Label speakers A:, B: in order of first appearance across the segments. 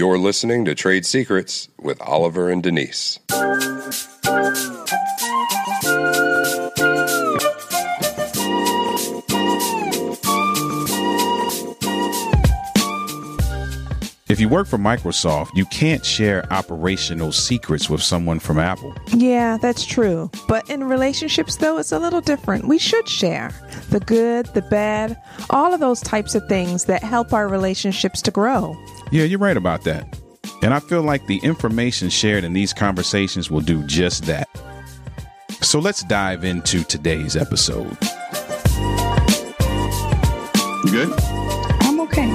A: You're listening to Trade Secrets with Oliver and Denise.
B: If you work for Microsoft, you can't share operational secrets with someone from Apple.
C: Yeah, that's true. But in relationships, though, it's a little different. We should share the good, the bad, all of those types of things that help our relationships to grow.
B: Yeah, you're right about that. And I feel like the information shared in these conversations will do just that. So let's dive into today's episode.
D: You good?
E: I'm okay.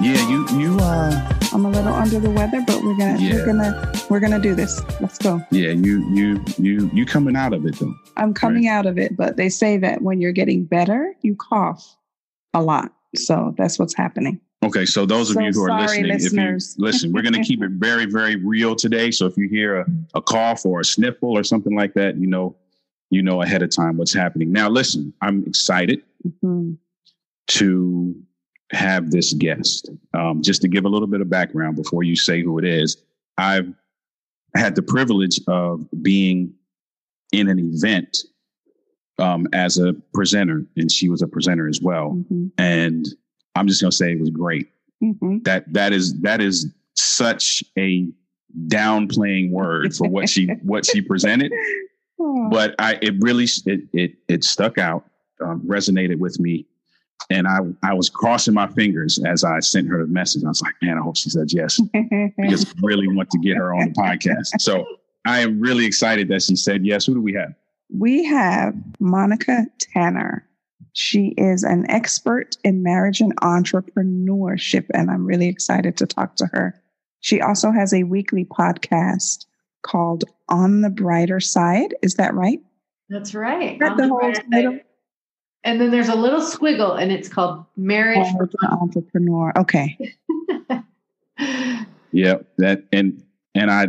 D: Yeah, you you uh
E: I'm a little under the weather, but we're gonna
D: Yeah.
E: we're gonna we're gonna do this. Let's go.
D: yeah, you you you you coming out of it though.
E: I'm coming out of it, but they say that when you're getting better, you cough a lot. So that's what's happening.
D: Okay, so those of
E: So
D: you who are
E: sorry,
D: listening,
E: listeners.
D: if you listen, we're gonna keep it very, very real today. So if you hear a, a cough or a sniffle or something like that, you know, you know ahead of time what's happening. Now listen, I'm excited
E: Mhm.
D: to have this guest. Um, just to give a little bit of background before you say who it is, I've had the privilege of being in an event um, as a presenter, and she was a presenter as well.
E: Mhm.
D: And I'm just gonna say it was great.
E: Mhm.
D: That that is that is such a downplaying word for what she what she presented
E: Oh,
D: but I it really it it it stuck out, um, resonated with me, and I I was crossing my fingers as I sent her the message. I was like, man, I hope she said yes because I really want to get her on the podcast. So I am really excited that she said yes. Who do we have?
E: we have Monica Tanner. She is an expert in marriage and entrepreneurship, and I'm really excited to talk to her. She also has a weekly podcast called On the Brighter Side. Is that right?
F: That's right.
E: Got
F: On
E: the
F: the
E: whole title?
F: And then there's a little squiggle, and it's called marriage.
E: Marriage and entrepreneur. Okay.
D: Yeah, that and and I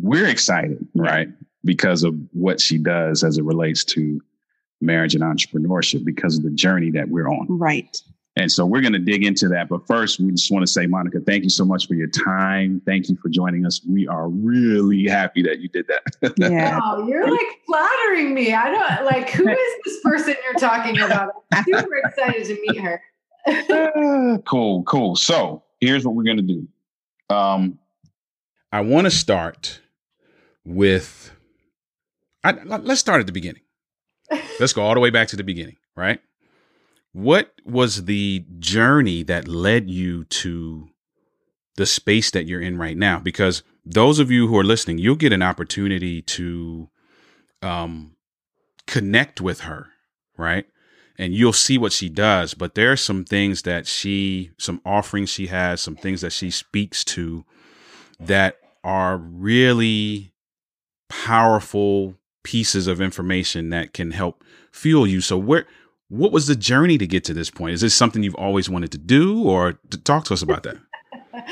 D: we're excited, right? Because of what she does as it relates to marriage and entrepreneurship because of the journey that we're on.
E: Right.
D: And so we're going to dig into that. But first, we just want to say, Monica, thank you so much for your time. Thank you for joining us. We are really happy that you did that.
E: Yeah.
F: oh, you're like flattering me. I don't like who is this person you're talking about? I'm super excited to meet her.
D: cool, cool. So here's what we're going to do. Um,
B: I want to start with, I, let's start at the beginning. Let's go all the way back to the beginning, right? What was the journey that led you to the space that you're in right now? Because those of you who are listening, you'll get an opportunity to um, connect with her, right? And you'll see what she does. But there are some things that she, some offerings she has, some things that she speaks to that are really powerful pieces of information that can help fuel you. So where what was the journey to get to this point? Is this something you've always wanted to do or to talk to us about that?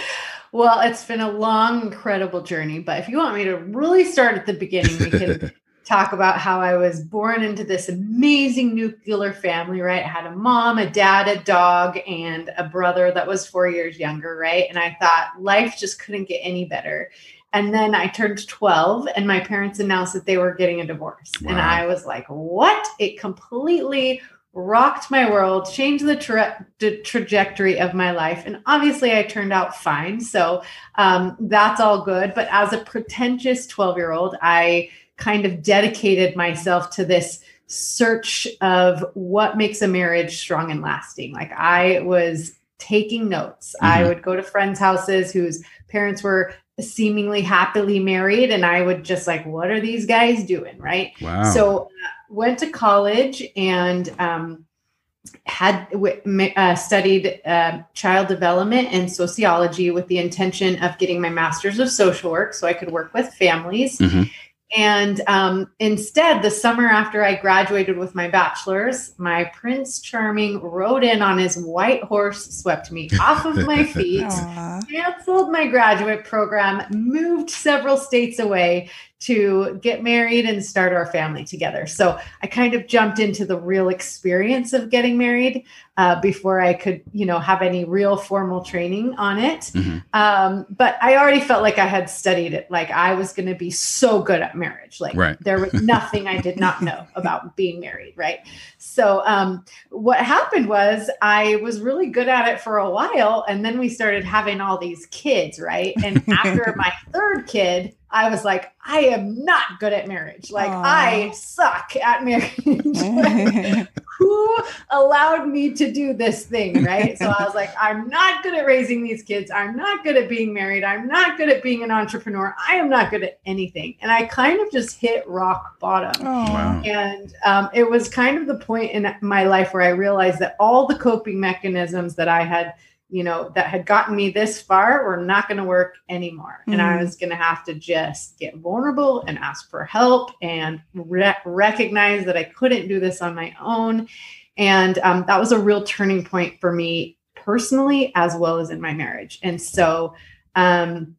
F: Well, it's been a long, incredible journey. But if you want me to really start at the beginning, we can talk about how I was born into this amazing nuclear family, right? I had a mom, a dad, a dog, and a brother that was four years younger, right? And I thought life just couldn't get any better. And then I turned 12 and my parents announced that they were getting a divorce. And I was like, what? It completely rocked my world, changed the, tra- trajectory of my life. And obviously, I turned out fine. So um, that's all good. But as a pretentious 12 year old, I kind of dedicated myself to this search of what makes a marriage strong and lasting. Like I was taking notes. I
B: Mhm.
F: would go to friends' houses whose parents were seemingly happily married and I would just like what are these guys doing, right?
B: Wow.
F: So uh, went to college and um, had uh, studied uh, child development and sociology with the intention of getting my master's of social work so I could work with families.
B: Mhm.
F: And um, instead, the summer after I graduated with my bachelor's, my Prince Charming rode in on his white horse, swept me off of my feet
C: Aw.
F: canceled my graduate program, moved several states away to get married and start our family together. So I kind of jumped into the real experience of getting married uh, before I could, you know, have any real formal training on it.
B: Mm-hmm.
F: Um, but I already felt like I had studied it. Like I was going to be so good at marriage. Like
B: Right.
F: there was nothing I did not know about being married. Right. So um, what happened was I was really good at it for a while, and then we started having all these kids. Right. And after my third kid, I was like, I am not good at marriage. Like
E: Aw.
F: I suck at marriage. who allowed me to do this thing right? So i was like i'm not good at raising these kids. I'm not good at being married. I'm not good at being an entrepreneur. I am not good at anything. And i kind of just hit rock bottom.
E: Oh,
B: Wow.
F: and um, it was kind of the point in my life where I realized that all the coping mechanisms that I had, you know, that had gotten me this far were not going to work anymore. And I
E: Mhm.
F: was going to have to just get vulnerable and ask for help and re- recognize that I couldn't do this on my own. And um, that was a real turning point for me personally, as well as in my marriage. And so, um,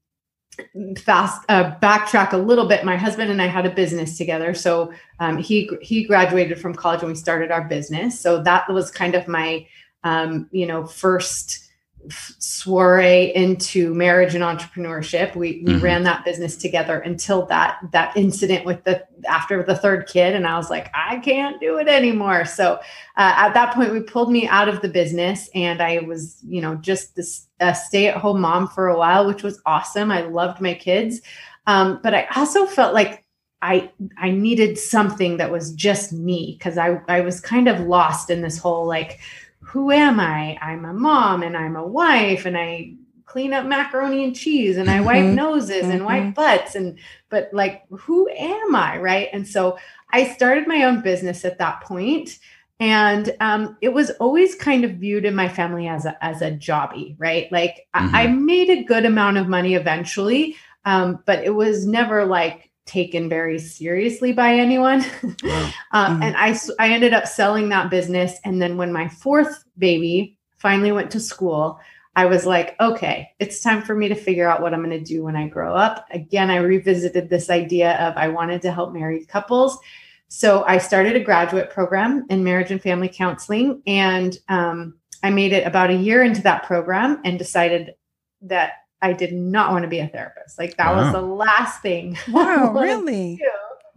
F: fast uh, backtrack a little bit my husband and i had a business together so um, he he graduated from college and we started our business so that was kind of my um, you know first soiree into marriage and entrepreneurship. We, we
B: Mhm.
F: ran that business together until that that incident with the after the third kid and i was like i can't do it anymore. So uh, at that point we pulled me out of the business and i was you know just this a stay-at-home mom for a while which was awesome. I loved my kids. Um, but i also felt like i i needed something that was just me because i i was kind of lost in this whole like who am i i'm a mom and i'm a wife and i clean up macaroni and cheese and i wipe
E: Mhm.
F: noses and wipe
E: Mhm.
F: butts and but like who am i right and so i started my own business at that point and um, it was always kind of viewed in my family as a as a jobby, right? Like I, I made a good amount of money eventually, um, but it was never like taken very seriously by anyone.
B: Wow.
F: Um,
E: Mhm.
F: And I I ended up selling that business, and then when my fourth baby finally went to school. I was like, okay, it's time for me to figure out what I'm going to do when I grow up. Again, I revisited this idea of I wanted to help married couples. So I started a graduate program in marriage and family counseling, and um, I made it about a year into that program and decided that I did not want to be a therapist. Like that was the last thing. I
E: wow,
F: to
E: really?
F: do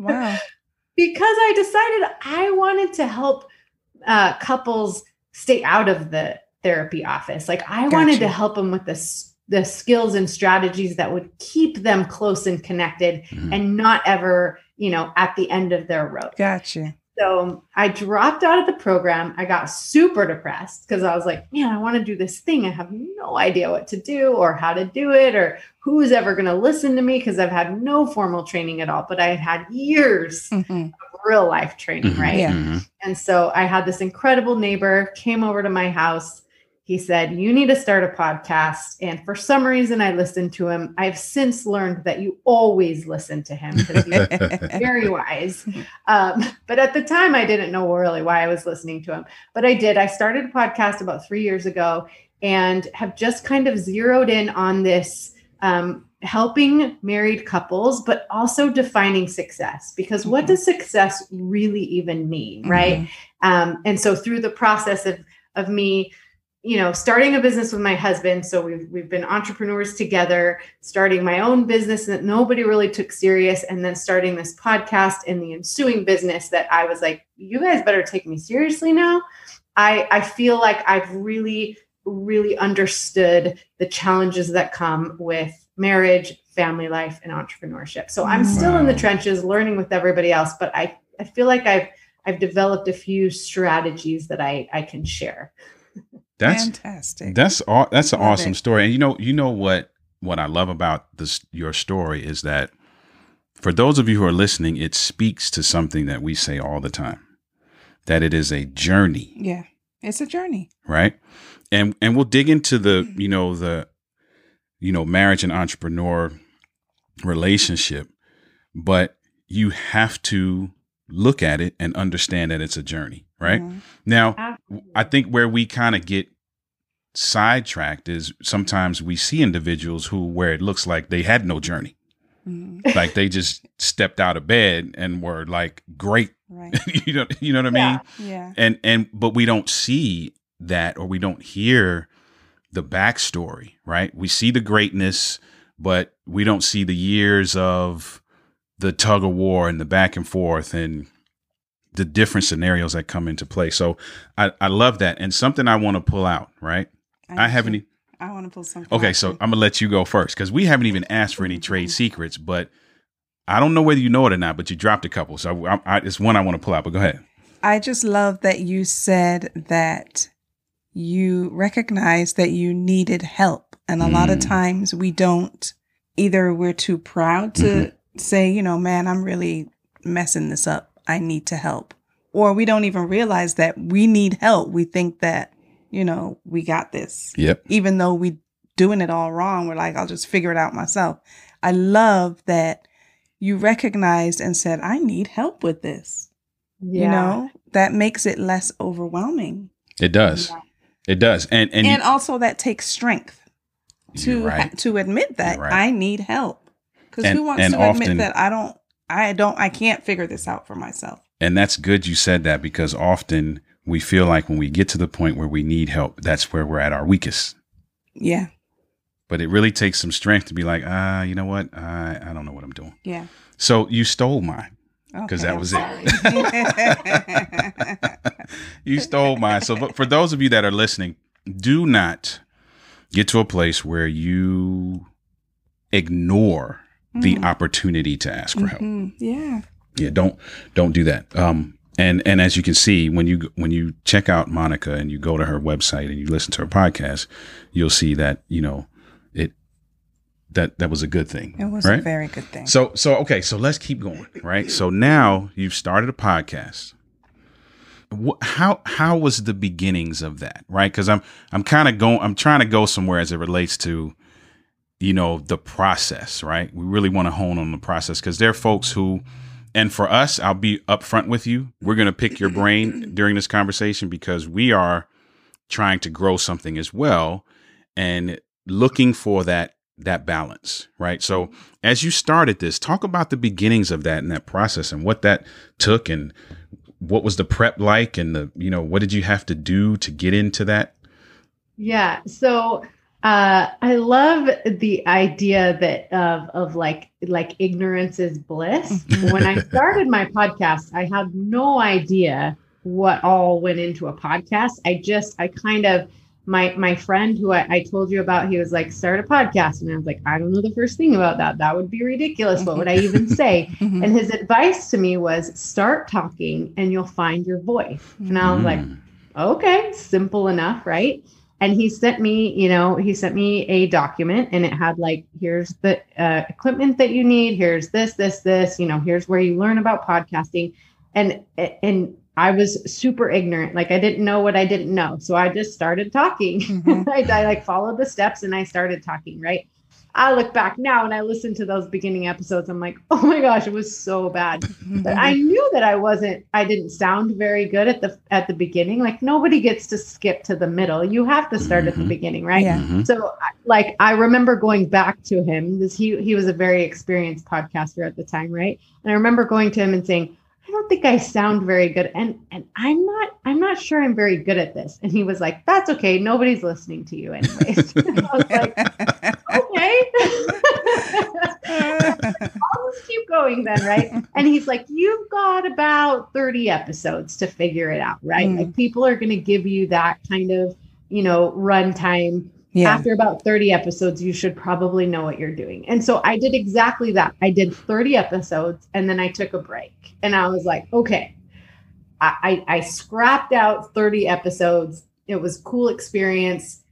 E: Wow.
F: because I decided I wanted to help uh, couples stay out of the therapy office. Like I wanted to help them with the the skills and strategies that would keep them close and connected,
B: Mhm.
F: and not ever, you know, at the end of their rope.
E: Gotcha.
F: So I dropped out of the program. I got super depressed because I was like, man, I want to do this thing. I have no idea what to do or how to do it or who's ever going to listen to me because I've had no formal training at all, but I had had years
E: Mhm.
F: of real life training,
B: Mhm.
F: right?
E: Yeah.
B: Mhm.
F: And so I had this incredible neighbor came over to my house. He said, "You need to start a podcast." And for some reason I listened to him. I've since learned that you always listen to him because he's very wise. Um, but at the time, I didn't know really why I was listening to him. But I did. I started a podcast about three years ago and have just kind of zeroed in on this um, helping married couples, but also defining success. Because what
E: Mhm.
F: does success really even mean, right? Um, and so through the process of of me you know starting a business with my husband. So we've we've been entrepreneurs together starting my own business that nobody really took serious and then starting this podcast and the ensuing business that I was like you guys better take me seriously now. I I feel like I've really really understood the challenges that come with marriage family life and entrepreneurship. So I'm still in the trenches learning with everybody else but I I feel like I've I've developed a few strategies that I I can share
B: That's
E: Fantastic.
B: That's all. That's an
E: Love
B: awesome
E: it.
B: story. And you know, you know what? What I love about this your story is that for those of you who are listening, it speaks to something that we say all the time. That it is a journey,
E: yeah. It's a journey.
B: right? And and we'll dig into the you know the you know marriage and entrepreneur relationship, but you have to look at it and understand that it's a journey, right?
E: Mhm.
B: Now, I think where we kind of get sidetracked is sometimes we see individuals who where it looks like they had no journey,
E: Mhm. Mhm.
B: like they just stepped out of bed and were like great.
E: Right.
B: you know, you know what I mean?
F: Yeah.
E: Yeah.
B: And and but we don't see that or we don't hear the backstory, right? We see the greatness, but we don't see the years of the tug of war and the back and forth and the different scenarios that come into play. So I, I love that. And something I want to pull out, right? I haven't. e-
E: I want to pull something.
B: Okay, so. I'm gonna let you go first because we haven't even asked for any trade secrets, but I don't know whether you know it or not. But you dropped a couple, so I, I, it's one I want to pull out. But go ahead.
E: I just love that you said that you recognize that you needed help. And a lot of
B: Mm.
E: times we don't, either we're too proud to
B: Mm-hmm.
E: say, you know, man, I'm really messing this up. I need to help. Or we don't even realize that we need help. We think that, you know, we got this.
B: Yep.
E: Even though we doing it all wrong, we're like, I'll just figure it out myself. I love that you recognized and said, I need help with this
F: Yeah.
E: you know that makes it less overwhelming
B: It does.
F: Yeah.
B: It does. And and,
E: and,
B: you,
E: also that takes strength to
B: You're right.
E: to admit that
B: right.
E: i need help because who wants
B: and
E: to
B: often-
E: admit that i don't i don't i can't figure this out for myself
B: and that's good you said that because often we feel like when we get to the point where we need help, that's where we're at our weakest.
E: yeah
B: But it really takes some strength to be like, ah, you know what? I I don't know what I'm doing.
E: yeah
B: So you stole mine. 'Cause that
E: I'm
B: was it. you stole mine. So, but for those of you that are listening, do not get to a place where you ignore the
E: Mhm.
B: opportunity to ask for help.
E: Mhm. yeah
B: Yeah, don't don't do that. Um, and and as you can see, when you when you check out Monica and you go to her website and you listen to her podcast, you'll see that you know it that that was a good thing.
E: it was
B: right?
E: a very good thing
B: So so okay, so let's keep going, right? So now you've started a podcast. How how was the beginnings of that, right? Because I'm I'm kind of going I'm trying to go somewhere as it relates to, you know, the process, right? We really want to hone on the process because there are folks who, and for us, I'll be upfront with you. We're gonna pick your brain during this conversation because we are trying to grow something as well, and looking for that that balance, right? So as you started this, talk about the beginnings of that and that process and what that took and what was the prep like and the, you know, what did you have to do to get into that?
F: Yeah. So uh, I love the idea that of of like like ignorance is bliss. when I started my podcast, I had no idea what all went into a podcast. I just I kind of my my friend who I, I told you about, he was like, start a podcast. And I was like, I don't know the first thing about that. That would be ridiculous. What would I even say?
E: Mhm.
F: And his advice to me was start talking and you'll find your voice. And I was like,
B: Mm.
F: okay, simple enough, right? And he sent me, you know, he sent me a document and it had like, here's the uh, equipment that you need. Here's this, this, this, you know, here's where you learn about podcasting. And, and I was super ignorant. Like I didn't know what I didn't know. So I just started talking.
E: Mhm.
F: I, I like followed the steps and I started talking, right? I look back now and I listen to those beginning episodes. I'm like, oh my gosh, it was so bad but I knew that I wasn't I didn't sound very good at the at the beginning. Like nobody gets to skip to the middle. You have to start at the
B: Mhm.
F: beginning, right?
E: Yeah.
B: Mhm.
F: So like I remember going back to him because he he was a very experienced podcaster at the time, right? And I remember going to him and saying, I don't think I sound very good and and I'm not I'm not sure I'm very good at this. And he was like, That's okay. Nobody's listening to you anyways. I was like, okay. I'll just keep going then, right? And he's like, You've got about 30 episodes to figure it out, right?
E: Mm.
F: Like people are going to give you that kind of, you know, runtime.
E: yeah
F: After about 30 episodes, you should probably know what you're doing. And so I did exactly that. I did 30 episodes and then I took a break. And I was like, okay, I, I, I scrapped out 30 episodes. It was cool experience.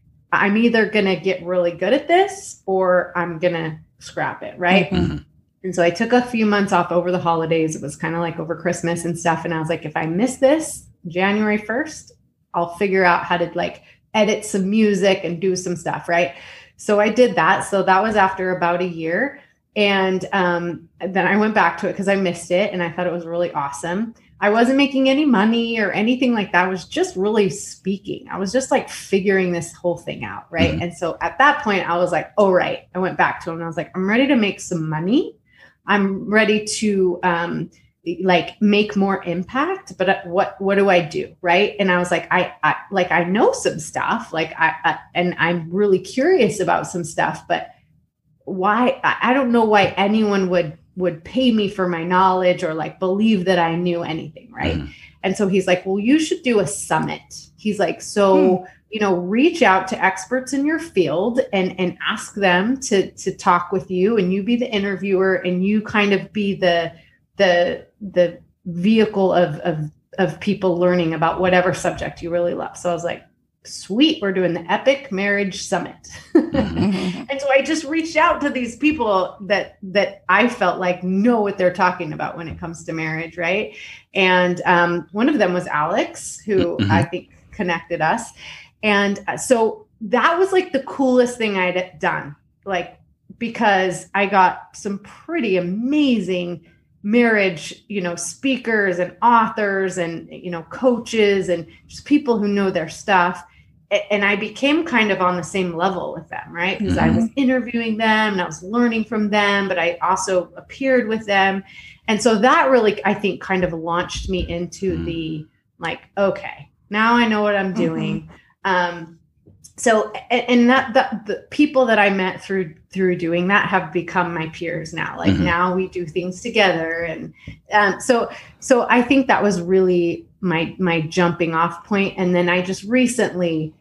F: I'm either going to get really good at this or I'm going to scrap it, right?
E: Mhm.
F: And so I took a few months off over the holidays. It was kind of like over Christmas and stuff. And I was like, if I miss this January 1st, I'll figure out how to like edit some music and do some stuff. Right. So I did that. So that was after about a year. And um, then I went back to it because I missed it and I thought it was really awesome. I wasn't making any money or anything like that. I was just really speaking. I was just like figuring this whole thing out. Right.
B: Mhm.
F: And so at that point, I was like, oh, right. I went back to him and I was like, I'm ready to make some money I'm ready to um, like make more impact but uh, what what do i do right and i was like i, I like i know some stuff like I, I, and i'm really curious about some stuff but why I don't know why anyone would would pay me for my knowledge or like believe that i knew anything right
B: Mhm.
F: and so he's like well you should do a summit he's like so you know reach out to experts in your field and and ask them to to talk with you and you be the interviewer and you kind of be the the the vehicle of of of people learning about whatever subject you really love. So I was like, sweet, we're doing the Epic Marriage Summit.
E: Mhm.
F: and so I just reached out to these people that that I felt like know what they're talking about when it comes to marriage, right? And um, one of them was Alex, who
B: Mhm.
F: I think connected us. And uh, so that was like the coolest thing I'd done, like because I got some pretty amazing marriage you know speakers and authors and you know coaches and just people who know their stuff and i became kind of on the same level with them right? Because i was interviewing them and i was learning from them but i also appeared with them. And so that really i think kind of launched me into
B: Mhm.
F: the like okay now i know what i'm doing. Um so and, and that the, the people that i met through through doing that have become my peers now. Like
B: Mhm.
F: now we do things together and um, so so i think that was really my my jumping off point and then i just recently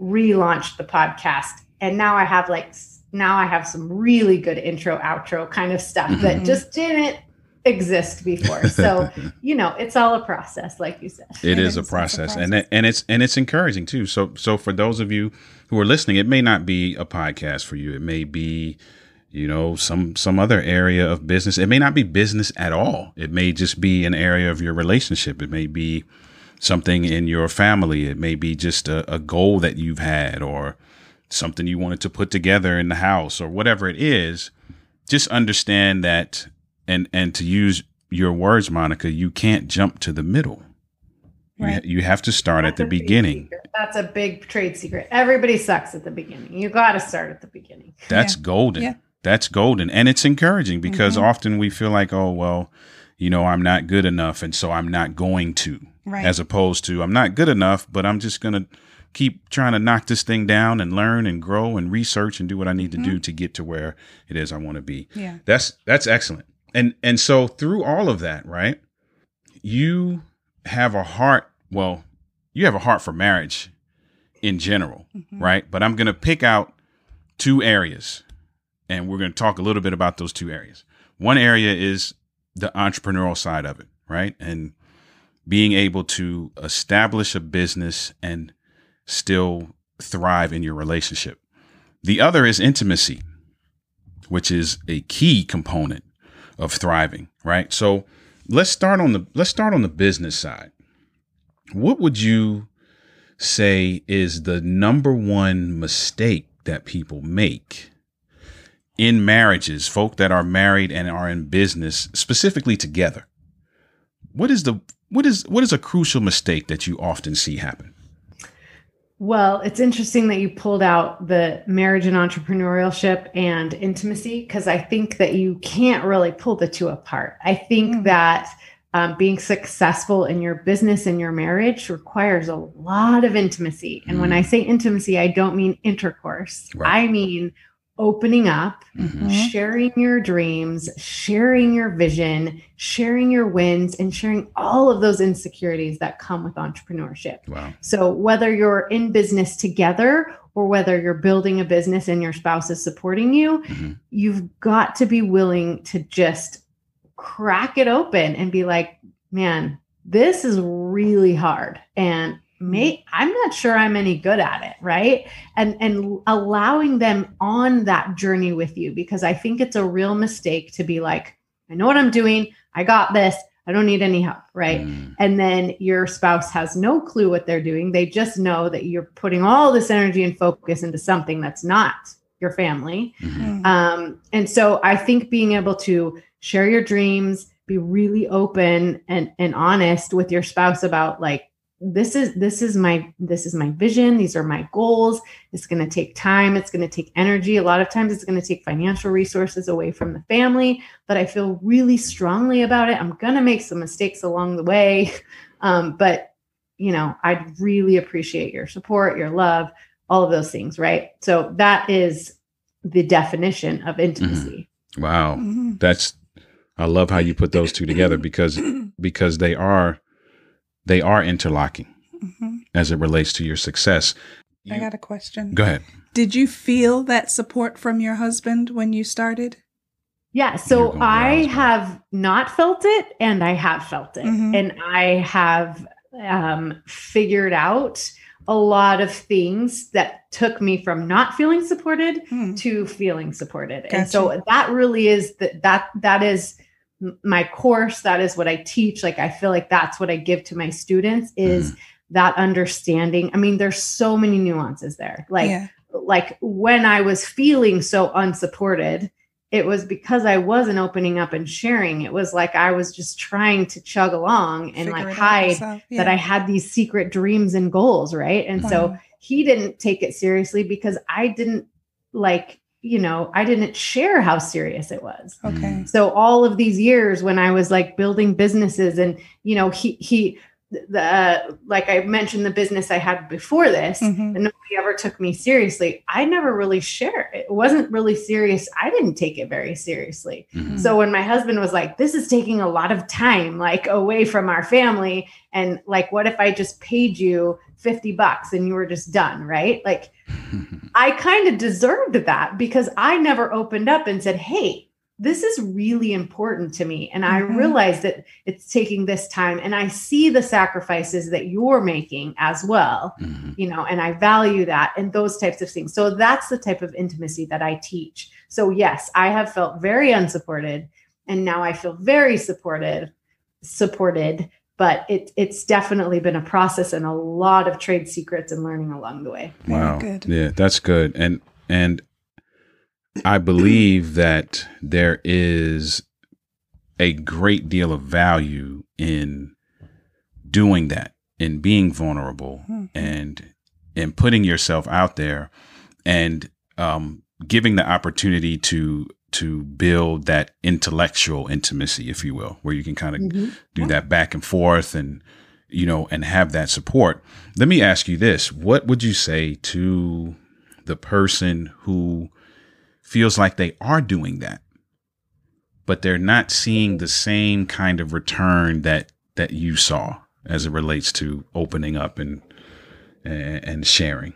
F: relaunched the podcast and now i have like now i have some really good intro outro kind of stuff that
E: Mhm.
F: just didn't exist before so you know it's all a process like you said
B: It
E: It
B: is a
E: it's a
B: process, and
E: process.
B: it, and it's and it's encouraging too. So so for those of you who are listening, it may not be a podcast for you. It may be, you know, some some other area of business. It may not be business at all. It may just be an area of your relationship. It may be something in your family. It may be just a, a goal that you've had or something you wanted to put together in the house or whatever it is. Just understand that, and and to use your words, Monica, you can't jump to the middle. You,
E: Right.
B: you have to start at the beginning.
F: secret. That's a big trade secret. Everybody sucks at the beginning. You got to start at the beginning.
B: That's
E: Yeah.
B: golden.
E: Yeah.
B: That's golden. And it's encouraging because
E: Mhm.
B: often we feel like, oh, well, you know, I'm not good enough. And so I'm not going to,
E: Right.
B: as opposed to I'm not good enough, but I'm just going to keep trying to knock this thing down and learn and grow and research and do what I need to do to get to where it is I want to be.
E: yeah.
B: That's that's excellent. And and so through all of that, right? You have a heart, well, you have a heart for marriage in general,
E: Mhm.
B: right? But I'm going to pick out two areas and we're going to talk a little bit about those two areas. One area is the entrepreneurial side of it, right? And being able to establish a business and still thrive in your relationship. The other is intimacy, which is a key component of thriving, right? So let's start on the let's start on the business side. What would you say is the number one mistake that people make in marriages, folk that are married and are in business specifically together? What is the what is what is a crucial mistake that you often see happen?
F: Well, it's interesting that you pulled out the marriage and entrepreneurship and intimacy because I think that you can't really pull the two apart. I think
E: Mhm.
F: that um, being successful in your business and your marriage requires a lot of intimacy. And when I say intimacy, I don't mean intercourse,
B: Right.
F: I mean opening up,
E: Mhm.
F: sharing your dreams, sharing your vision, sharing your wins, and sharing all of those insecurities that come with entrepreneurship.
B: Wow.
F: So, whether you're in business together or whether you're building a business and your spouse is supporting you,
B: Mhm.
F: you've got to be willing to just crack it open and be like, man, this is really hard. And may I'm not sure I'm any good at it, right? And and allowing them on that journey with you because I think it's a real mistake to be like, I know what I'm doing. I got this. I don't need any help, right?
B: Mm.
F: and then your spouse has no clue what they're doing. They just know that you're putting all this energy and focus into something that's not your family.
B: Mhm.
E: Mhm.
F: Um, and so I think being able to share your dreams, be really open and, and honest with your spouse about like this is this is my this is my vision. These are my goals. It's going to take time. It's going to take energy. A lot of times it's going to take financial resources away from the family but i feel really strongly about it. I'm going to make some mistakes along the way. Um, but you know i'd really appreciate your support your love all of those things right? So that is the definition of intimacy.
B: Wow.
E: Mhm.
B: That's I love how you put those two together because because they are they are interlocking
E: Mhm.
B: as it relates to your success.
E: I got a question.
B: go ahead.
E: Did you feel that support from your husband when you started?
F: Yeah, so
B: I
F: I
B: was going.
F: have not felt it and I have felt it.
E: Mhm.
F: And I have um, figured out a lot of things that took me from not feeling supported
E: Hmm.
F: to feeling supported.
E: Gotcha.
F: And so that really is that that that is m- my course, that is what I teach. Like I feel like that's what I give to my students is
E: Mm-hmm.
F: that understanding. I mean, there's so many nuances there. Like
E: yeah.
F: like when I was feeling so unsupported, it was because I wasn't opening up and sharing. It was like I was just trying to chug along and
E: Figure
F: like hide
E: yourself.
F: that I had these secret dreams and goals, right? And so he didn't take it seriously because I didn't like, you know, I didn't share how serious it was.
E: Okay.
F: So all of these years when I was like building businesses and you know, he he the uh, like I mentioned the business I had before this,
E: Mhm.
F: and nobody ever took me seriously. I never really shared. It wasn't really serious. I didn't take it very seriously.
B: Mhm.
F: So when my husband was like, "This is taking a lot of time, like away from our family," and like, what if I just paid you fifty bucks and you were just done, right? Like, I kind of deserved that because I never opened up and said, "Hey." This is really important to me. And I
E: Mhm.
F: realize that it's taking this time. And I see the sacrifices that you're making as well
B: Mhm.
F: you know and i value that and those types of things so that's the type of intimacy that i teach so yes i have felt very unsupported and now i feel very supported supported but it, it's definitely been a process and a lot of trade secrets and learning along the way
B: Wow.
E: good.
B: Yeah, that's good. And and I believe that there is a great deal of value in doing that, in being vulnerable
E: Mhm.
B: and in putting yourself out there and um, giving the opportunity to to build that intellectual intimacy, if you will, where you can kind of do that back and forth and you know and have that support. Let me ask you this. What would you say to the person who feels like they are doing that but they're not seeing the same kind of return that that you saw as it relates to opening up and and, and sharing.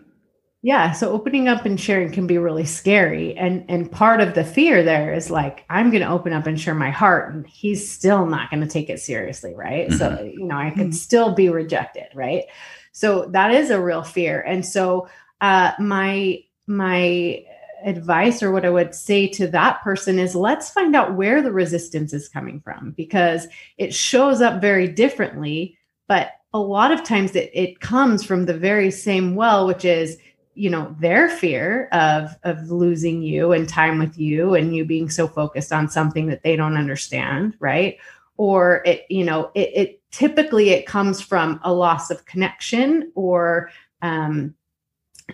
F: Yeah so opening up and sharing can be really scary and and part of the fear there is like i'm going to open up and share my heart and he's still not going to take it seriously right? So you know i could
E: Mhm.
F: still be rejected right? So that is a real fear and so uh my my advice or what i would say to that person is let's find out where the resistance is coming from because it shows up very differently but a lot of times it, it comes from the very same well which is you know their fear of of losing you and time with you and you being so focused on something that they don't understand right? Or it you know it, it typically it comes from a loss of connection or um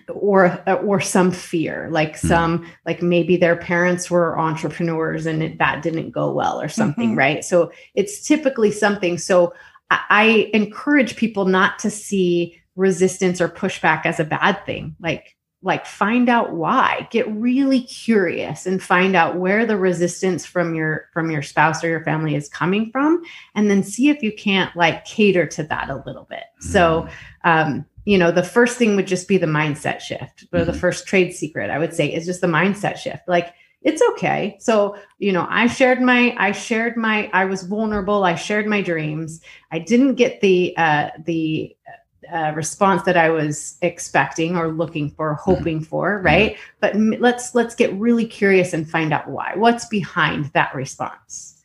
F: or or some fear like
B: Hmm.
F: some like maybe their parents were entrepreneurs and it, that didn't go well or something
E: Mhm.
F: right? So it's typically something. So I, I encourage people not to see resistance or pushback as a bad thing. Like like find out why. Get really curious and find out where the resistance from your from your spouse or your family is coming from and then see if you can't like cater to that a little bit. So um you know the first thing would just be the mindset shift or the
B: Mhm.
F: first trade secret i would say is just the mindset shift. Like it's okay. So you know i shared my i shared my i was vulnerable. I shared my dreams. I didn't get the uh the uh, response that i was expecting or looking for hoping for right? But m- let's let's get really curious and find out why. What's behind that response?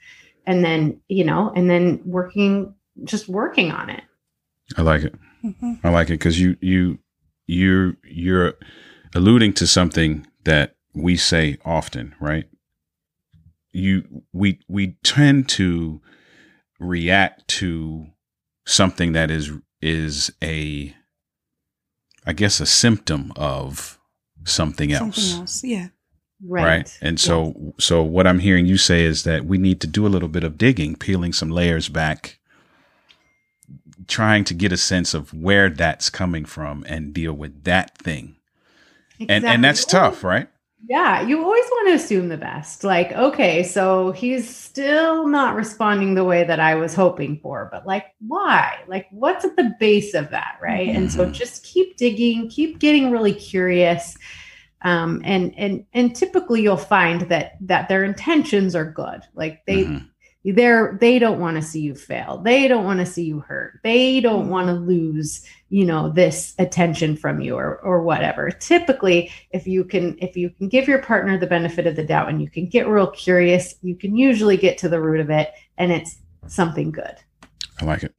F: And then you know and then working just working on it.
B: I like it
E: Mhm.
B: I like it because you you you're you're alluding to something that we say often, right? You we we tend to react to something that is is a I guess a symptom of something else.
E: Something else. Yeah.
F: Right.
B: And so so what I'm hearing you say is that we need to do a little bit of digging, peeling some layers back, trying to get a sense of where that's coming from and deal with that thing. And and that's tough, right?
F: Yeah, you always want to assume the best. Like, okay, so he's still not responding the way that I was hoping for, but like, why? Like, what's at the base of that? Right. And so
B: Mhm.
F: just keep digging, keep getting really curious. Um, and and and typically you'll find that that their intentions are good. Like they
B: Mhm.
F: They're they don't want to see you fail. They don't want to see you hurt. They don't want to lose, you know, this attention from you or or whatever. Typically, if you can if you can give your partner the benefit of the doubt and you can get real curious, you can usually get to the root of it and it's something good.
B: I like it.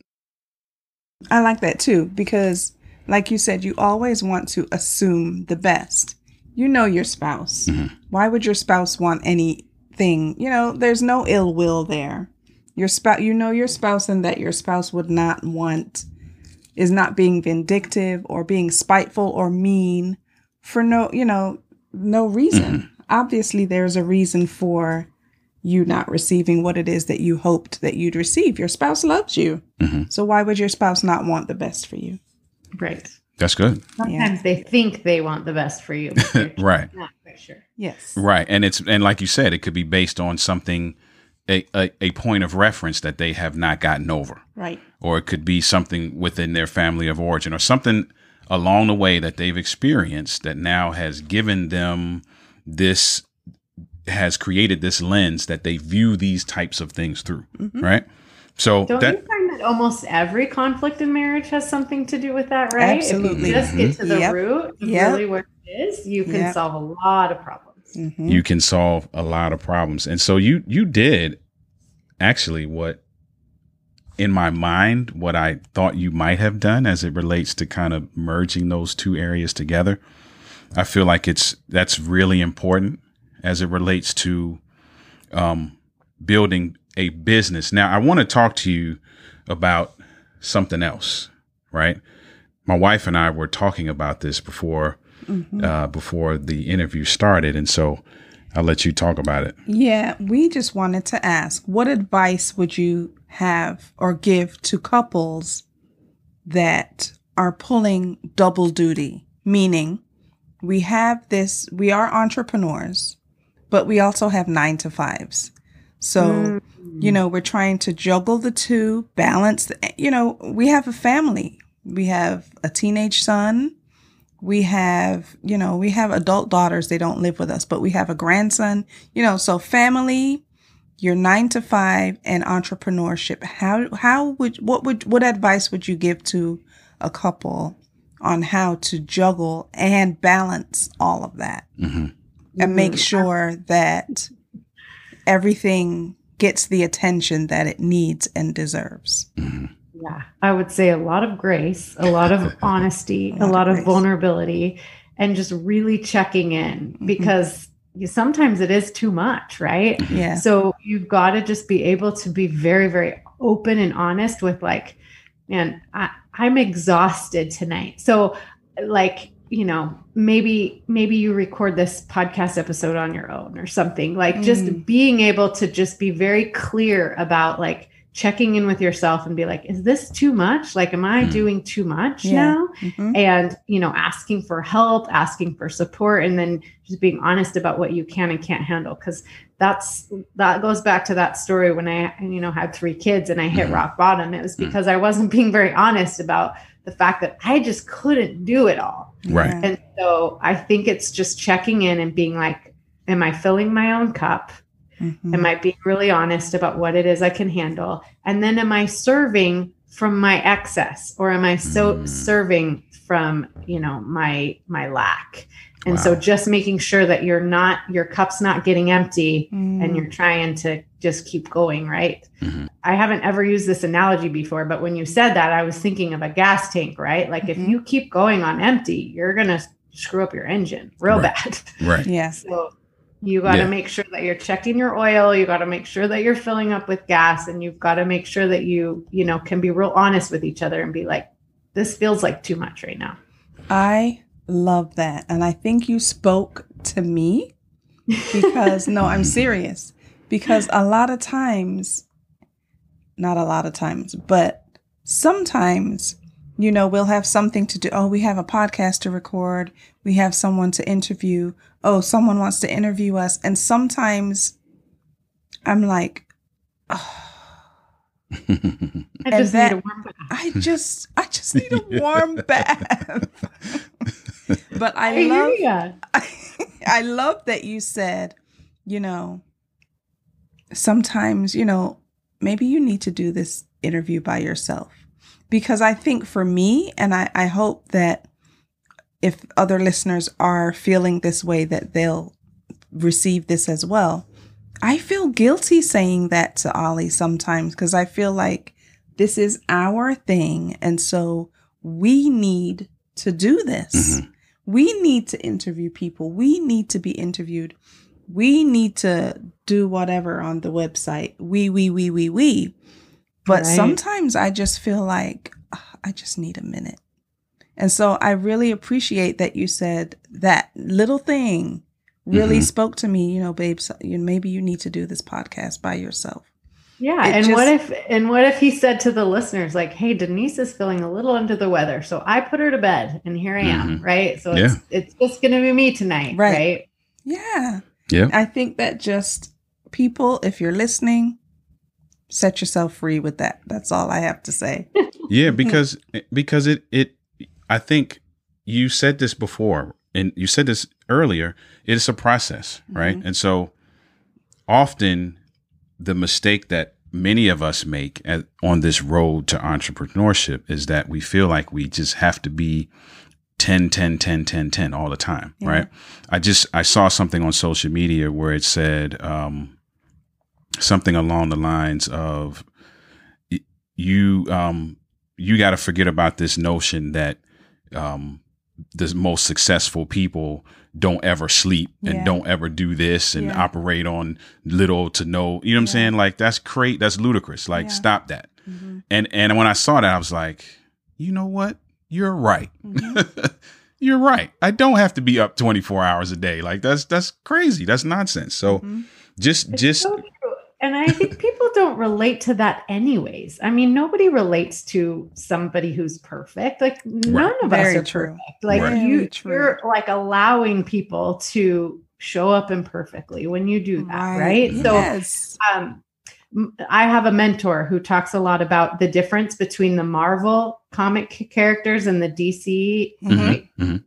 E: I like that too because, like you said, you always want to assume the best. You know your spouse.
B: Mhm.
E: Why would your spouse want anything? You know, there's no ill will there. Your spouse, you know your spouse, and that your spouse would not want is not being vindictive or being spiteful or mean for no, you know, no reason. Obviously, there's a reason for you not receiving what it is that you hoped that you'd receive. Your spouse loves you.
B: Mhm.
E: So why would your spouse not want the best for you?
F: Right.
B: That's good.
F: Sometimes they think they want the best for you, but
B: Right.
F: not quite sure.
E: Yes.
B: Right. And it's and like you said, it could be based on something a, a, a point of reference that they have not gotten over.
E: Right.
B: or it could be something within their family of origin or something along the way that they've experienced that now has given them this has created this lens that they view these types of things through mm-hmm. right so
F: Don't
B: that
F: you find that almost every conflict in marriage has something to do with that, right?
E: Absolutely.
F: If you just get to the
E: Yep.
F: root of
E: Yep.
F: really what it is, you can
E: Yep.
F: solve a lot of problems.
E: Mhm.
B: you can solve a lot of problems and so you you did actually what in my mind what i thought you might have done as it relates to kind of merging those two areas together i feel like it's that's really important as it relates to um, building a business now i want to talk to you about something else right my wife and i were talking about this before uh, before the interview started and so I'll let you talk about it.
E: Yeah, we just wanted to ask what advice would you have or give to couples that are pulling double duty? Meaning, we have this, we are entrepreneurs, but we also have nine to fives. So, you know, we're trying to juggle the two, balance, the, you know, we have a family. We have a teenage son. We have, you know, we have adult daughters. They don't live with us, but we have a grandson, you know, so family, your nine to five and entrepreneurship. How, how would, what would, what advice would you give to a couple on how to juggle and balance all of that
B: hmm
E: and make sure that everything gets the attention that it needs and deserves?
F: Yeah, I would say a lot of grace, a lot of honesty,
E: A
F: a
E: lot
F: lot
E: of
F: of vulnerability, and just really checking in
E: Mhm.
F: because you, sometimes it is too much, right?
E: Yeah.
F: So you've got to just be able to be very, very open and honest with like, man, I, I'm exhausted tonight. So like, you know, maybe, maybe you record this podcast episode on your own or something like just
E: Mm.
F: being able to just be very clear about like checking in with yourself and be like, is this too much? Like, am I
B: Mm.
F: doing too much
E: Yeah.
F: now?
E: Mhm.
F: and you know asking for help asking for support and then just being honest about what you can and can't handle because that's that goes back to that story when i you know had three kids and i hit
B: Mhm.
F: rock bottom it was
B: Mhm.
F: because i wasn't being very honest about the fact that i just couldn't do it all
B: Right.
F: And so i think it's just checking in and being like am i filling my own cup
E: Mhm.
F: Am I being really honest about what it is I can handle? And then am I serving from my excess or am I so
B: Mm.
F: serving from, you know, my my lack? And so just making sure that you're not your cup's not getting empty
E: Mm.
F: and you're trying to just keep going, right?
B: Mhm.
F: I haven't ever used this analogy before, but when you said that, I was thinking of a gas tank, right? Like if
E: Mhm.
F: you keep going on empty, you're going to screw up your engine real
B: Right.
F: bad.
B: Right.
E: Yes.
F: So you got to
B: Yeah.
F: make sure that you're checking your oil. You got to make sure that you're filling up with gas, and you've got to make sure that you, you know, can be real honest with each other and be like, this feels like too much right now.
E: I love that. And I think you spoke to me because, no, I'm serious. Because a lot of times, not a lot of times, but sometimes, you know, we'll have something to do. Oh, we have a podcast to record. We have someone to interview. Oh, someone wants to interview us. And sometimes I'm like, oh,
F: I
E: And
F: just
E: that-
F: need a warm bath.
E: I just, I just need a warm bath. but I,
F: I hear
E: love,
F: ya.
E: I love that you said, you know, sometimes, you know, maybe you need to do this interview by yourself. Because I think for me, and I, I hope that if other listeners are feeling this way, that they'll receive this as well. I feel guilty saying that to Ollie sometimes because I feel like this is our thing. And so we need to do this.
B: Mhm.
E: We need to interview people. We need to be interviewed. We need to do whatever on the website. We, we, we, we, we. But
F: Right.
E: sometimes I just feel like "Ah, I just need a minute. And so I really appreciate that you said that little thing really
B: Mhm.
E: spoke to me. You know, babes, you maybe you need to do this podcast by yourself.
F: Yeah,
E: It
F: and what if and what if he said to the listeners like, "Hey, Denise is feeling a little under the weather, so I put her to bed, and here I am."
B: Mhm.
F: Right, so it's it's just going to be me tonight,
E: Right.
F: right?
E: Yeah.
B: Yeah.
E: I think that just people, if you're listening, set yourself free with that. That's all I have to say.
B: Yeah, because because it it I think you said this before and you said this earlier, it's a process, right?
E: Mhm.
B: And so often the mistake that many of us make at, on this road to entrepreneurship is that we feel like we just have to be 10 10 10 10 10 all the time,
E: Yeah.
B: right? I just I saw something on social media where it said um something along the lines of you um you got to forget about this notion that um the most successful people don't ever sleep and
E: Yeah.
B: don't ever do this and
E: Yeah.
B: operate on little to no you know what I'm saying like that's great that's ludicrous like stop that
E: Mhm.
B: and and when I saw that I was like you know what you're right
E: Mhm.
B: you're right I don't have to be up 24 hours a day like that's that's crazy that's nonsense so
E: Mhm.
B: just
F: It's
B: just
F: so. And I think people don't relate to that anyways. I mean, nobody relates to somebody who's perfect. Like none of
E: Very
F: us are
E: true.
F: perfect. Like
B: Right.
F: you,
E: true.
F: you're like allowing people to show up imperfectly when you do that, right? So
E: yes.
F: um, m- I have a mentor who talks a lot about the difference between the Marvel comic characters and the DC
E: Mhm.
B: Mhm.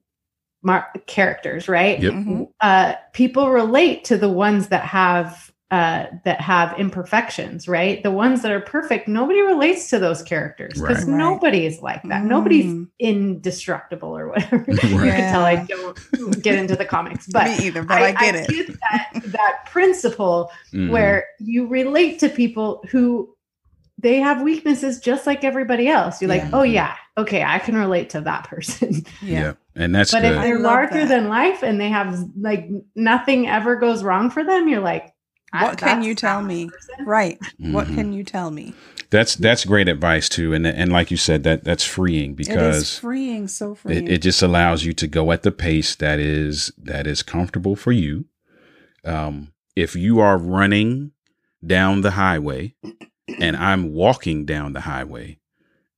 F: mar- characters, right?
B: Yep.
E: Mhm.
F: Uh, people relate to the ones that have uh, that have imperfections, right? The ones that are perfect, nobody relates to those characters because
B: Right.
E: Right.
F: nobody is like that. Nobody's
E: Mm.
F: indestructible or whatever.
B: Right.
F: You can tell I don't get into the comics, but
E: Me either, but I, get it.
F: that, that principle
B: Mhm.
F: where you relate to people who they have weaknesses just like everybody else. You're like, oh yeah, okay, I can relate to that person.
B: yeah. and that's
F: but
B: good
F: if they're larger
E: that.
F: than life and they have like nothing ever goes wrong for them, you're like, I-
E: What can you tell me?
F: person.
E: Right. What
B: Mhm.
E: can you tell me?
B: That's that's great advice too, and and like you said, that that's freeing
E: it is
B: because
E: freeing, so freeing.
B: it, it just allows you to go at the pace that is that is comfortable for you. Um, if you are running down the highway and I'm walking down the highway,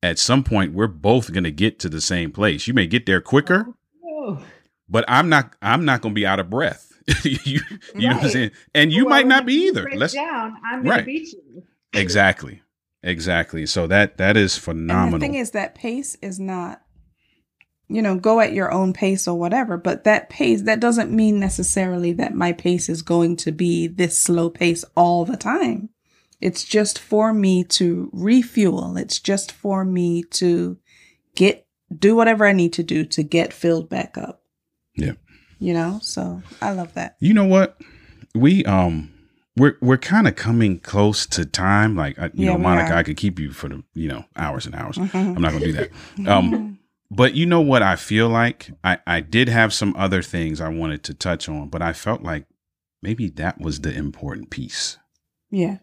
B: at some point we're both going to get to the same place. You may get there quicker,
F: Oh.
B: but I'm not. I'm not going to be out of breath. you you know what I'm saying? And you
F: Well,
B: might not be either. Let's
F: down. I'm gonna
B: Right.
F: beat you.
B: exactly, exactly. So that that is
E: And
B: phenomenal.
E: the thing is that pace is not, you know, go at your own pace or whatever. But that pace, that doesn't mean necessarily that my pace is going to be this slow pace all the time. It's just for me to refuel. It's just for me to get, do whatever I need to do to get filled back up. You know, so I love that.
B: You know what? We um we're we're kind of coming close to time. Like I, you
E: Yeah,
B: know, Monica,
E: are.
B: I could keep you for the you know hours and hours.
E: Mhm.
B: I'm not gonna do that. Um, but you know what? I feel like I I did have some other things I wanted to touch on, but I felt like maybe that was the important piece,
E: yeah.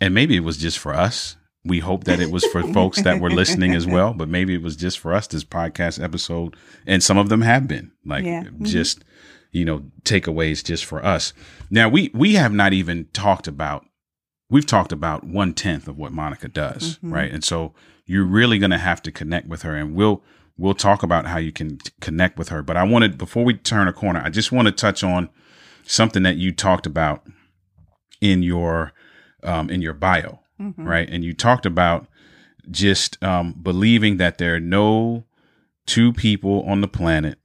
B: and maybe it was just for us. We hope that it was for folks that were listening as well, but maybe it was just for us this podcast episode. And some of them have been like
E: Yeah. Mhm.
B: just, you know, takeaways just for us. Now we we have not even talked about we've talked about one tenth of what Monica does,
E: Mhm.
B: right? And so you're really gonna have to connect with her and we'll we'll talk about how you can t- connect with her. But I wanted before we turn a corner, I just want to touch on something that you talked about in your um, in your bio,
E: Mhm.
B: right? And you talked about just um, believing that there are no two people on the planet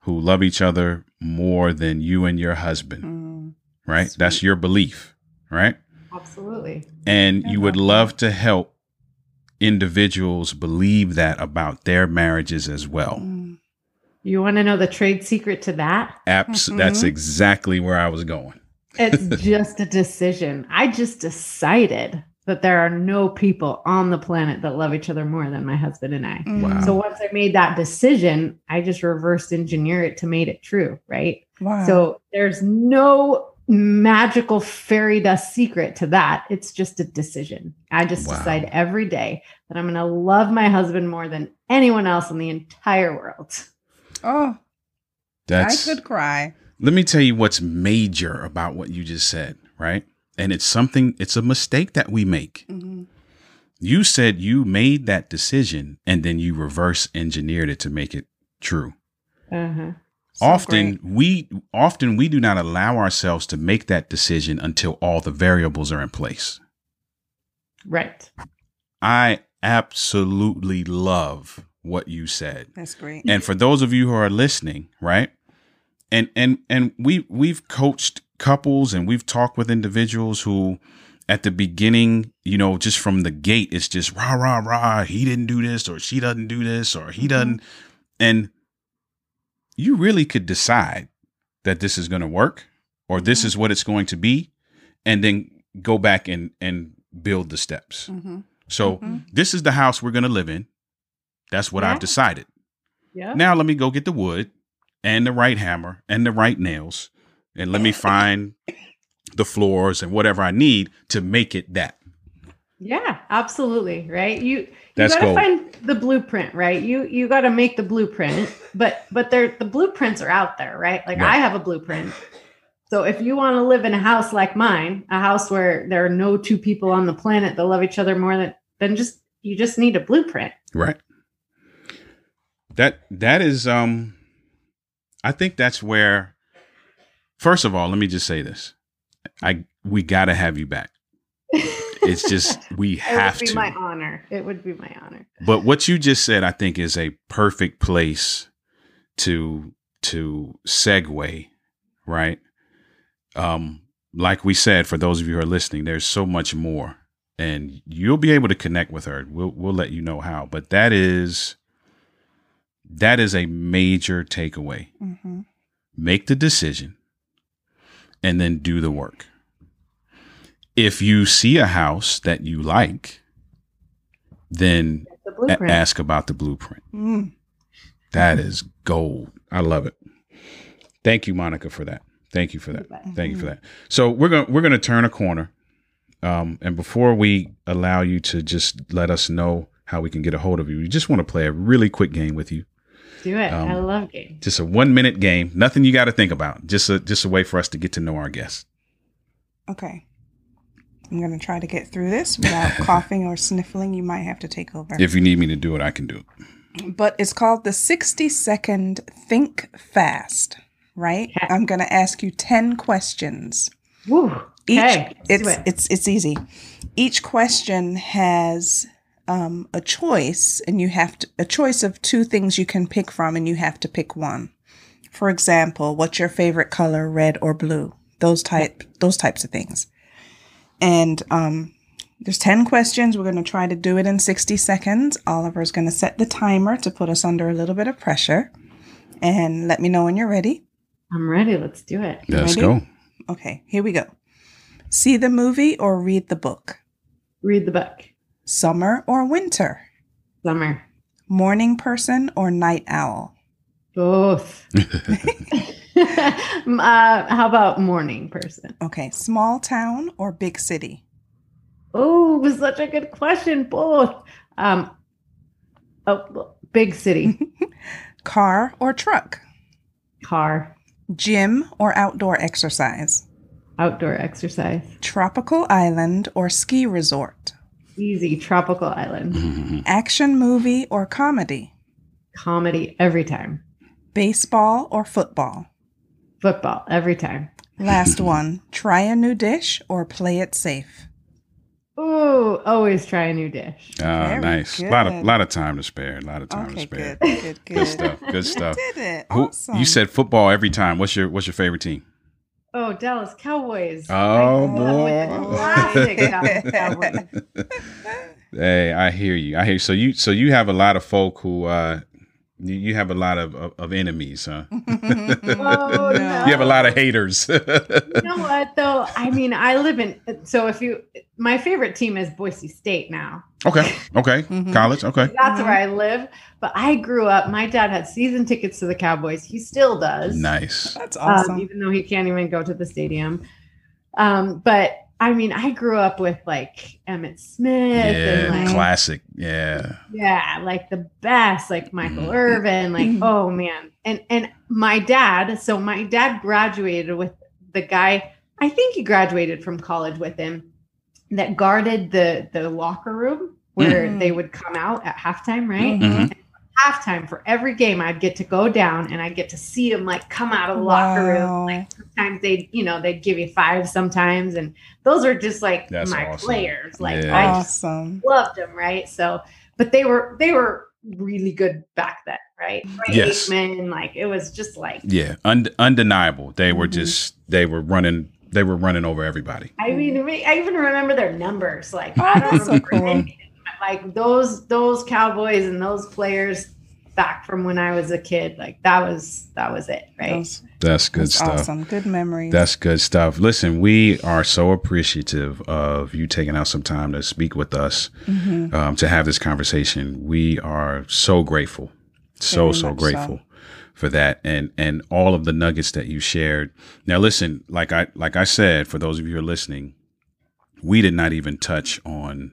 B: who love each other more than you and your husband,
E: Mm.
B: right? That's your belief, right?
F: Absolutely.
B: And
E: I
B: you would
E: love
B: to help individuals believe that about their marriages as well.
E: Mm.
F: You want to know the trade secret to that?
B: Abs-
E: Mhm.
B: That's exactly where I was going.
F: It's just a decision. I just decided that there are no people on the planet that love each other more than my husband and I.
E: Mm.
B: Wow.
F: So once I made that decision, I just reverse engineer it to make it true, right?
E: Wow.
F: So there's no magical fairy dust secret to that. It's just a decision. I just
B: Wow.
F: decide every day that I'm going to love my husband more than anyone else in the entire world.
E: oh,
B: That's
E: I could cry.
B: let me tell you what's major about what you just said, right? And it's something, it's a mistake that we make.
E: Mhm.
B: You said you made that decision and then you reverse engineered it to make it true.
F: Uh-huh.
E: So
B: often
E: great.
B: we often we do not allow ourselves to make that decision until all the variables are in place.
F: Right.
B: I absolutely love what you said.
E: That's great.
B: and for those of you who are listening right and and and we we've coached couples and we've talked with individuals who at the beginning you know just from the gate it's just rah rah rah he didn't do this or she doesn't do this or he doesn't. And you really could decide that this is going to work or this is what it's going to be and then go back and and build the steps.
E: Hmm
B: so
E: Mhm.
B: this is the house we're going to live in. That's what
F: Yeah.
B: i've decided.
F: Yeah.
B: now let me go get the wood and the right hammer and the right nails and let me find the floors and whatever I need to make it that.
F: Yeah, absolutely. Right. You you gotta
B: gold.
F: find the blueprint, right? You you gotta make the blueprint, but but they're the blueprints are out there, right? Like
B: Right.
F: I have a blueprint. So if you want to live in a house like mine, a house where there are no two people on the planet that love each other more than then just you just need a blueprint.
B: Right. That that is um I think that's where first of all, let me just say this. I we got to have you back. It's just we have
F: it would be
B: to.
F: my honor. It would be my honor.
B: But what you just said, I think, is a perfect place to to segue, right? Um, like we said, for those of you who are listening, there's so much more, and you'll be able to connect with her. We'll we'll let you know how. But that is that is a major takeaway.
E: hmm
B: Make the decision, and then do the work. If you see a house that you like, then
F: The
B: a- ask about the blueprint.
E: Mm.
B: That is gold. I love it. Thank you, Monica, for that. Thank you for that. Thank you for that. So we're gonna we're gonna turn a corner. Um, and before we allow you to just let us know how we can get a hold of you, we just want to play a really quick game with you.
F: Do it.
B: um,
F: I love games.
B: Just a one minute game. Nothing you got to think about. Just a just a way for us to get to know our guests.
E: Okay. I'm going to try to get through this without coughing or sniffling. You might have to take over.
B: If you need me to do it, I can do it.
E: but it's called the 60 second think fast, right?
F: Okay.
E: I'm going to ask you 10 questions.
F: Woo.
E: Each
F: Okay,
E: it's
F: do it.
E: it's it's easy. Each question has um, a choice, and you have to a choice of two things you can pick from, and you have to pick one. For example, what's your favorite color, red or blue? Those type those types of things. And um, there's ten questions. We're going to try to do it in sixty seconds. Oliver's going to set the timer to put us under a little bit of pressure, and let me know when you're ready.
F: I'm ready. Let's do it.
B: Let's
E: Ready?
B: go.
E: Okay, here we go. See the movie or read the book?
F: Read the book.
E: Summer or winter?
F: Summer.
E: Morning person or night owl?
F: Both. uh, how about morning person?
E: Okay, small town or big city?
F: Oh, was such a good question. Both. Um, oh, big city.
E: Car or truck?
F: Car.
E: Gym or outdoor exercise?
F: Outdoor exercise.
E: Tropical island or ski resort?
F: Easy. Tropical island.
E: Action movie or comedy?
F: Comedy every time.
E: Baseball or football?
F: Football every time.
E: Last one. Try a new dish or play it safe?
F: Ooh, always try a new dish.
B: Ah,
E: Very
B: nice. A lot of
E: good.
B: lot of time to spare. A lot of time
E: Okay,
B: to spare.
E: good, good, good.
B: Good stuff. Good stuff.
E: Did it.
B: Who
E: Awesome.
B: you said football every time. What's your what's your favorite team?
F: Oh, Dallas Cowboys.
B: Oh,
F: I grew up with the
B: boy.
F: Cowboys.
B: Hey, I hear you. I hear you. So you so you have a lot of folk who uh you, you have a lot of, of, of enemies, huh?
F: Oh,
B: You have a lot of haters.
F: You know what though? I mean, I live in so if you my favorite team is Boise State now.
B: okay. Okay.
E: Mhm.
B: College. Okay.
F: That's where I live. But I grew up. My dad had season tickets to the Cowboys. He still does.
B: Nice.
E: That's
F: um,
E: awesome.
F: even though he can't even go to the stadium. Um, but I mean, I grew up with like Emmitt Smith
B: Yeah.
F: and like
B: Classic. Yeah.
F: yeah, like the best, like Michael
B: Mhm.
F: Irvin, like
E: Mhm.
F: oh man, and and my dad. So my dad graduated with the guy. I think he graduated from college with him that guarded the the locker room where
E: Mhm.
F: they would come out at halftime, right?
E: Mhm.
F: Halftime for every game, I'd get to go down and I'd get to see them like come out of the locker room.
E: Like
F: Sometimes they'd, you know, they'd give you five sometimes, and those are just like
B: That's
F: my
B: awesome.
F: players. Like
B: Yeah.
F: I just
E: awesome.
F: loved them, right? So, but they were they were really good back then, right? Ray
B: Yes.
F: Aikman, like it was just like
B: Yeah. Und- undeniable. They were
E: Mhm.
B: just they were running they were running over everybody.
F: I mean, I even remember their numbers. Like
E: Oh,
F: I don't
E: that's so cool.
F: Anything. Like those those Cowboys and those players back from when I was a kid. Like that was that was it, right?
E: That's,
B: That's good
E: that's
B: stuff.
E: awesome. Good memories.
B: That's good stuff. Listen, we are so appreciative of you taking out some time to speak with us,
E: Mhm.
B: um, to have this conversation. We are so grateful, so
E: Very
B: so
E: much
B: grateful for that, and and all of the nuggets that you shared. Now, listen, like I like I said, for those of you who are listening, we did not even touch on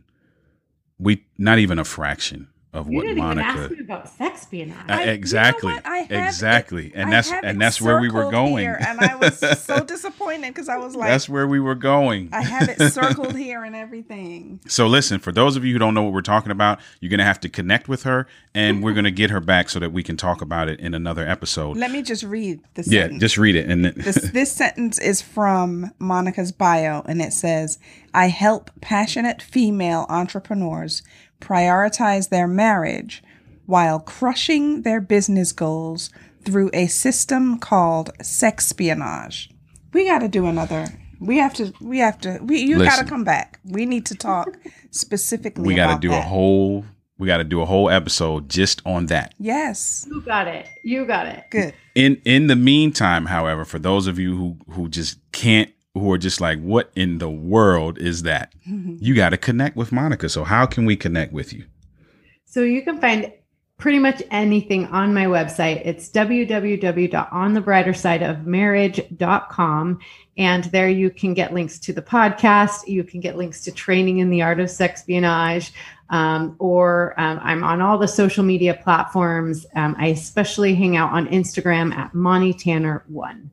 B: we not even a fraction of
F: You
B: what
F: didn't even ask me about sex espionage.
B: Uh,
E: I- you know
B: exactly,
E: have
B: exactly, and
E: I
B: that's and that's where we were going.
E: here, and I was so disappointed because I was like,
B: that's where we were going.
E: I have it circled here and everything.
B: So listen, for those of you who don't know what we're talking about, you're going to have to connect with her and we're going to get her back so that we can talk about it in another episode.
E: Let me just read the
B: yeah,
E: sentence.
B: just read it and then,
E: this this sentence is from Monica's bio and it says, "I help passionate female entrepreneurs prioritize their marriage while crushing their business goals through a system called sexpionage." We got to do another. We have to we have to we you got to come back. We need to talk specifically
B: we got to
E: about
B: do a whole we got to do a whole episode just on that.
E: Yes.
F: you got it. You got it.
E: Good.
B: In in the meantime, however, for those of you who who just can't who are just like what in the world is that? You got to connect with Monica. So how can we connect with you?
F: So you can find pretty much anything on my website. It's www.onthebrightersideofmarriage.com. And there you can get links to the podcast. You can get links to training in the art of sexpionage. Um, or um, I'm on all the social media platforms. Um, I especially hang out on Instagram at Monty Tanner One.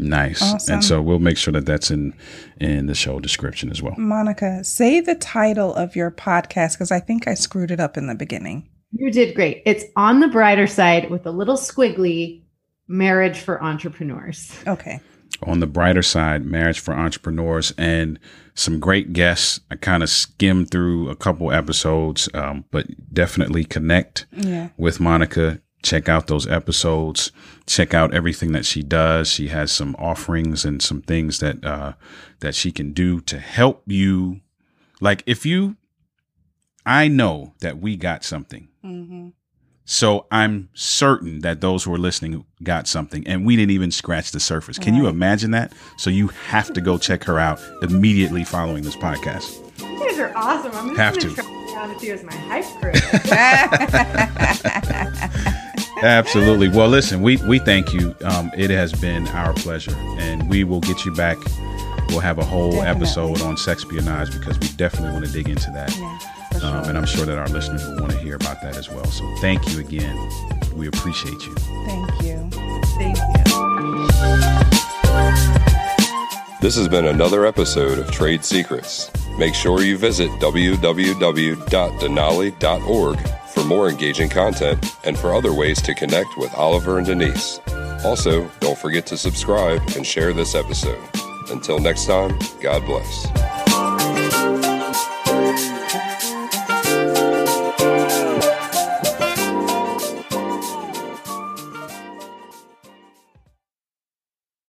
B: Nice.
E: Awesome.
B: And so we'll make sure that that's in in the show description as well.
E: Monica, say the title of your podcast because I think I screwed it up in the beginning.
F: You did great. It's on the brighter side with a little squiggly marriage for entrepreneurs.
E: Okay.
B: on the brighter side, marriage for entrepreneurs, and some great guests. I kind of skimmed through a couple episodes, um, but definitely connect
E: Yeah.
B: with Monica. Check out those episodes. Check out everything that she does. She has some offerings and some things that uh, that she can do to help you. Like if you, I know that we got something.
E: Mm-hmm.
B: So I'm certain that those who are listening got something, and we didn't even scratch the surface. Can you imagine that? So you have to go check her out immediately following this podcast.
F: You guys are awesome. I'm just
B: Have to.
F: try down with you as my hype crew.
B: Absolutely. Well, listen, we we thank you. Um, it has been our pleasure, and we will get you back we'll have a whole
E: Definitely.
B: episode on sexpionage because we definitely want to dig into that.
E: Yeah, for
B: Um, and I'm sure that our listeners will want to hear about that as well. So thank you again. We appreciate you.
E: Thank you.
F: Thank you.
A: This has been another episode of Trade Secrets. Make sure you visit www.denali.org for more engaging content and for other ways to connect with Oliver and Denise. Also, don't forget to subscribe and share this episode. Until next time, God bless.